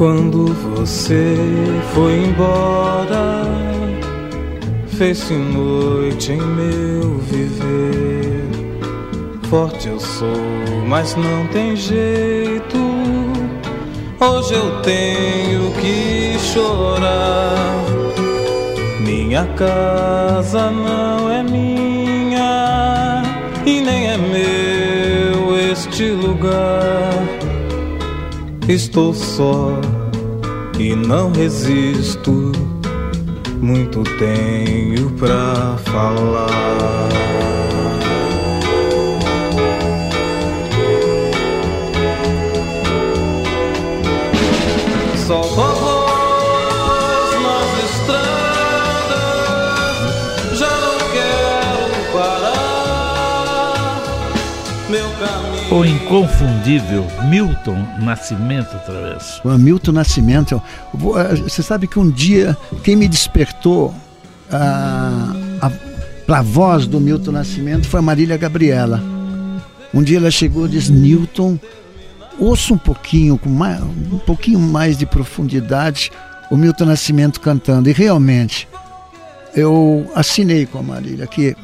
Quando você foi embora, fez-se noite em meu viver. Forte eu sou, mas não tem jeito. Hoje eu tenho que chorar. Minha casa não é minha e nem é meu este lugar. Estou só e não resisto. Muito tenho pra falar. Solto O inconfundível Milton Nascimento Travesso. O Hamilton Nascimento. eu vou- eh, Você sabe que um dia quem me despertou para a voz do Milton Nascimento foi a Marília Gabriela. Um dia ela chegou e disse: Newton, ouça um pouquinho, com mais, um pouquinho mais de profundidade o Milton Nascimento cantando. E realmente, eu assinei com a Marília que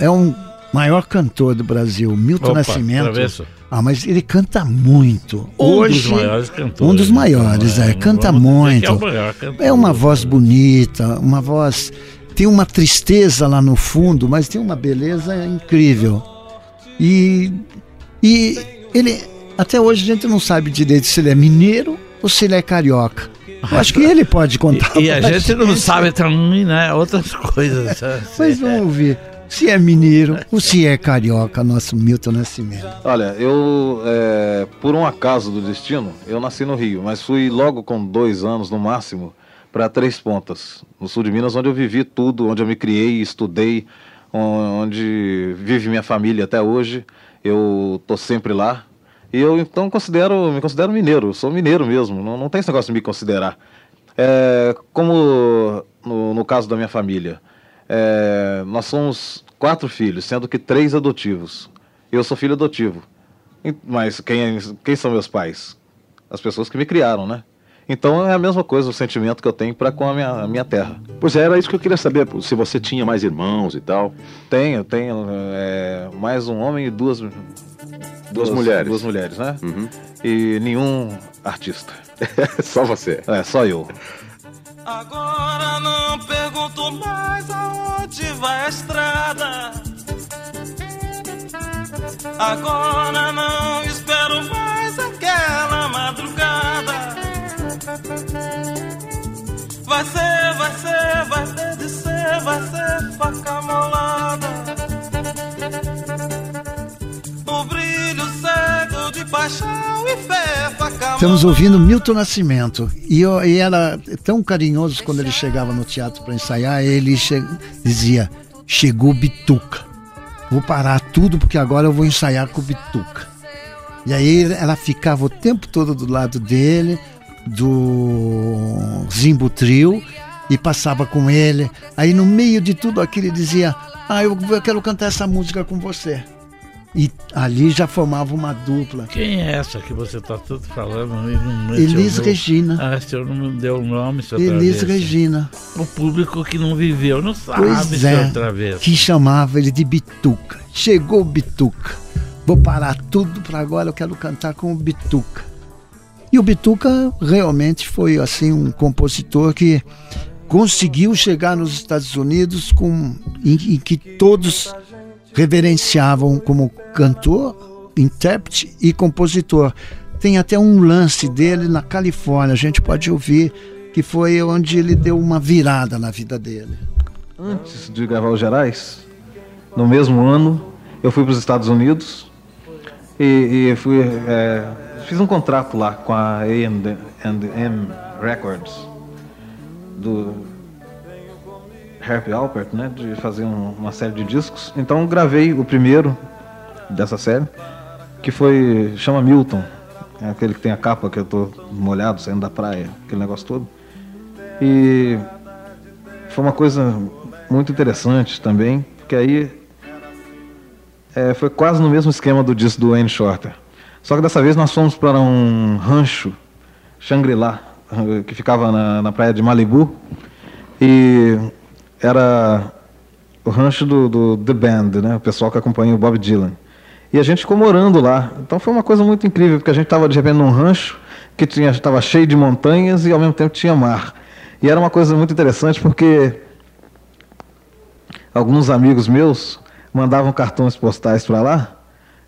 é um maior cantor do Brasil, Milton Opa, Nascimento. Travesso. Ah, mas ele canta muito. Um Hoje, dos maiores cantores. um dos maiores, é, Não canta muito. É, maior cantor. É uma voz bonita, uma voz. Tem uma tristeza lá no fundo, mas tem uma beleza incrível. E, e ele. Até hoje a gente não sabe direito se ele é mineiro ou se ele é carioca. Eu acho que ele pode contar. E, e a gente não sabe também, né? Outras coisas. Mas vamos ouvir se é mineiro ou se é carioca, nosso Milton Nascimento. Olha, eu, é, por um acaso do destino, eu nasci no Rio, mas fui logo com dois anos no máximo para Três Pontas, no sul de Minas, onde eu vivi tudo, onde eu me criei, estudei, on- onde vive minha família até hoje. Eu tô sempre lá. E eu então considero, me considero mineiro, sou mineiro mesmo, não, não tem esse negócio de me considerar. É, como no, no caso da minha família, é, nós somos quatro filhos, sendo que três adotivos. Eu sou filho adotivo. Mas quem, quem são meus pais? As pessoas que me criaram, né? Então é a mesma coisa o sentimento que eu tenho para com a minha, a minha terra. Pois é, era isso que eu queria saber, se você tinha mais irmãos e tal. Tenho, tenho é, mais um homem e duas, duas, mulheres. Duas mulheres, né? Uhum. E nenhum artista. Só você. É, só eu. Agora não pergunto mais aonde vai a estrada. Agora não Estamos ouvindo Milton Nascimento. E, eu, e era tão carinhoso quando ele chegava no teatro para ensaiar, ele che- dizia: Chegou Bituca. Vou parar tudo porque agora eu vou ensaiar com o Bituca. E aí ela ficava o tempo todo do lado dele, do Zimbo Trio, e passava com ele. Aí no meio de tudo aquilo ele dizia: Ah, eu, eu quero cantar essa música com você. E ali já formava uma dupla. Quem é essa que você está tanto falando? Não Elis mencionou? Regina. Ah, o senhor não me deu o nome, seu Elis Travesso. Regina. O público que não viveu não sabe, Pois é, Travesso. que chamava ele de Bituca. Chegou o Bituca. Vou parar tudo para agora, eu quero cantar com o Bituca. E o Bituca realmente foi assim um compositor que conseguiu chegar nos Estados Unidos com em, em que todos reverenciavam como cantor, intérprete e compositor. Tem até um lance dele na Califórnia, a gente pode ouvir que foi onde ele deu uma virada na vida dele. Antes de gravar os Gerais, no mesmo ano, eu fui para os Estados Unidos E, e fui, é, fiz um contrato lá com a A&M Records do Herb Alpert, né, de fazer um- uma série de discos. Então gravei o primeiro dessa série, que foi chama Milton, é aquele que tem a capa que eu tô molhado saindo da praia, aquele negócio todo. E foi uma coisa muito interessante também, porque aí é, foi quase no mesmo esquema do disco do Wayne Shorter. Só que dessa vez nós fomos para um rancho, Shangri-La, que ficava na, na praia de Malibu. E era o rancho do, do The Band, né? o pessoal que acompanha o Bob Dylan. E a gente ficou morando lá. Então foi uma coisa muito incrível, porque a gente estava de repente num rancho que estava cheio de montanhas e ao mesmo tempo tinha mar. E era uma coisa muito interessante porque alguns amigos meus mandavam cartões postais para lá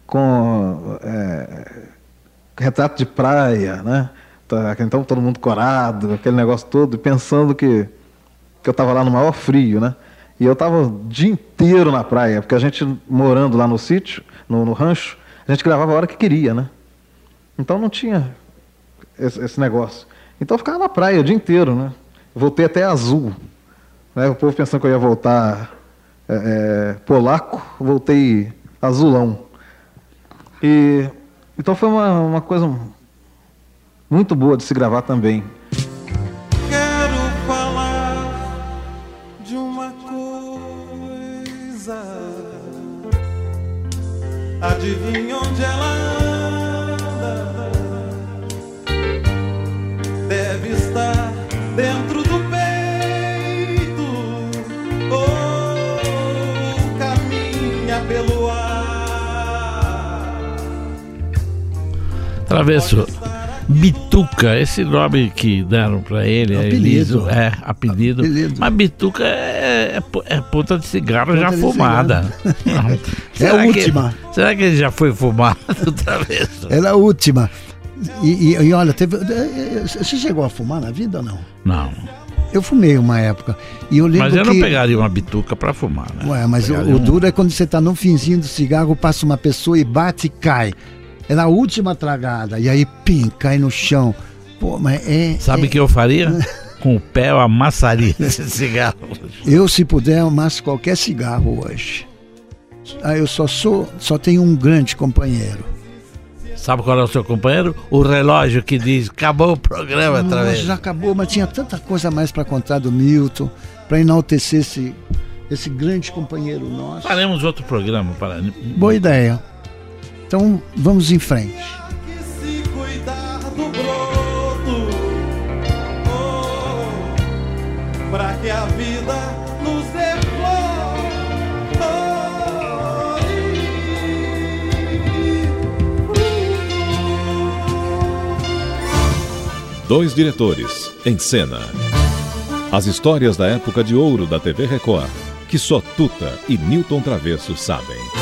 com é, retrato de praia, né? Tá, Então todo mundo corado, aquele negócio todo, pensando que, que eu estava lá no maior frio, né? E eu estava o dia inteiro na praia, porque a gente morando lá no sítio, no, no rancho, a gente gravava a hora que queria, né? Então não tinha esse, esse negócio. Então eu ficava na praia o dia inteiro, né? Voltei até azul. Né? O povo pensando que eu ia voltar é, é, polaco, voltei azulão. E, então foi uma, uma coisa muito boa de se gravar também. Adivinha onde ela anda? Deve estar dentro do peito ou caminha pelo ar. Travesso. Bituca, esse nome que deram pra ele, é Apelido. Eliso, é, apelido. Apelido. Mas Bituca é, é, é ponta de cigarro já de fumada. É a última. Que, será que ele já foi fumado, Travesso? Era a última. E, e- e olha, teve, eh, eh, você chegou a fumar na vida ou não? Não, Eu fumei uma época. E eu lembro mas eu não que... pegaria uma bituca pra fumar, né? Ué, mas o, o duro é quando você tá no finzinho do cigarro, passa uma pessoa e bate e cai. Era a última tragada. E aí, pim, cai no chão. Pô, mas é. Sabe o é- que eu faria? Com o pé eu amassaria esse cigarro. Eu, se puder, amasso qualquer cigarro hoje. Ah, eu só sou. Só tenho um grande companheiro. Sabe qual é o seu companheiro? O relógio que diz, acabou o programa, Nossa, Travesso. já acabou, mas tinha tanta coisa mais para contar do Milton, para enaltecer esse, esse grande companheiro nosso. Faremos outro programa para. Boa ideia. Então, vamos em frente. que a vida nos Dois diretores em cena. As histórias da época de ouro da TV Record, que só Tuta e Newton Travesso sabem.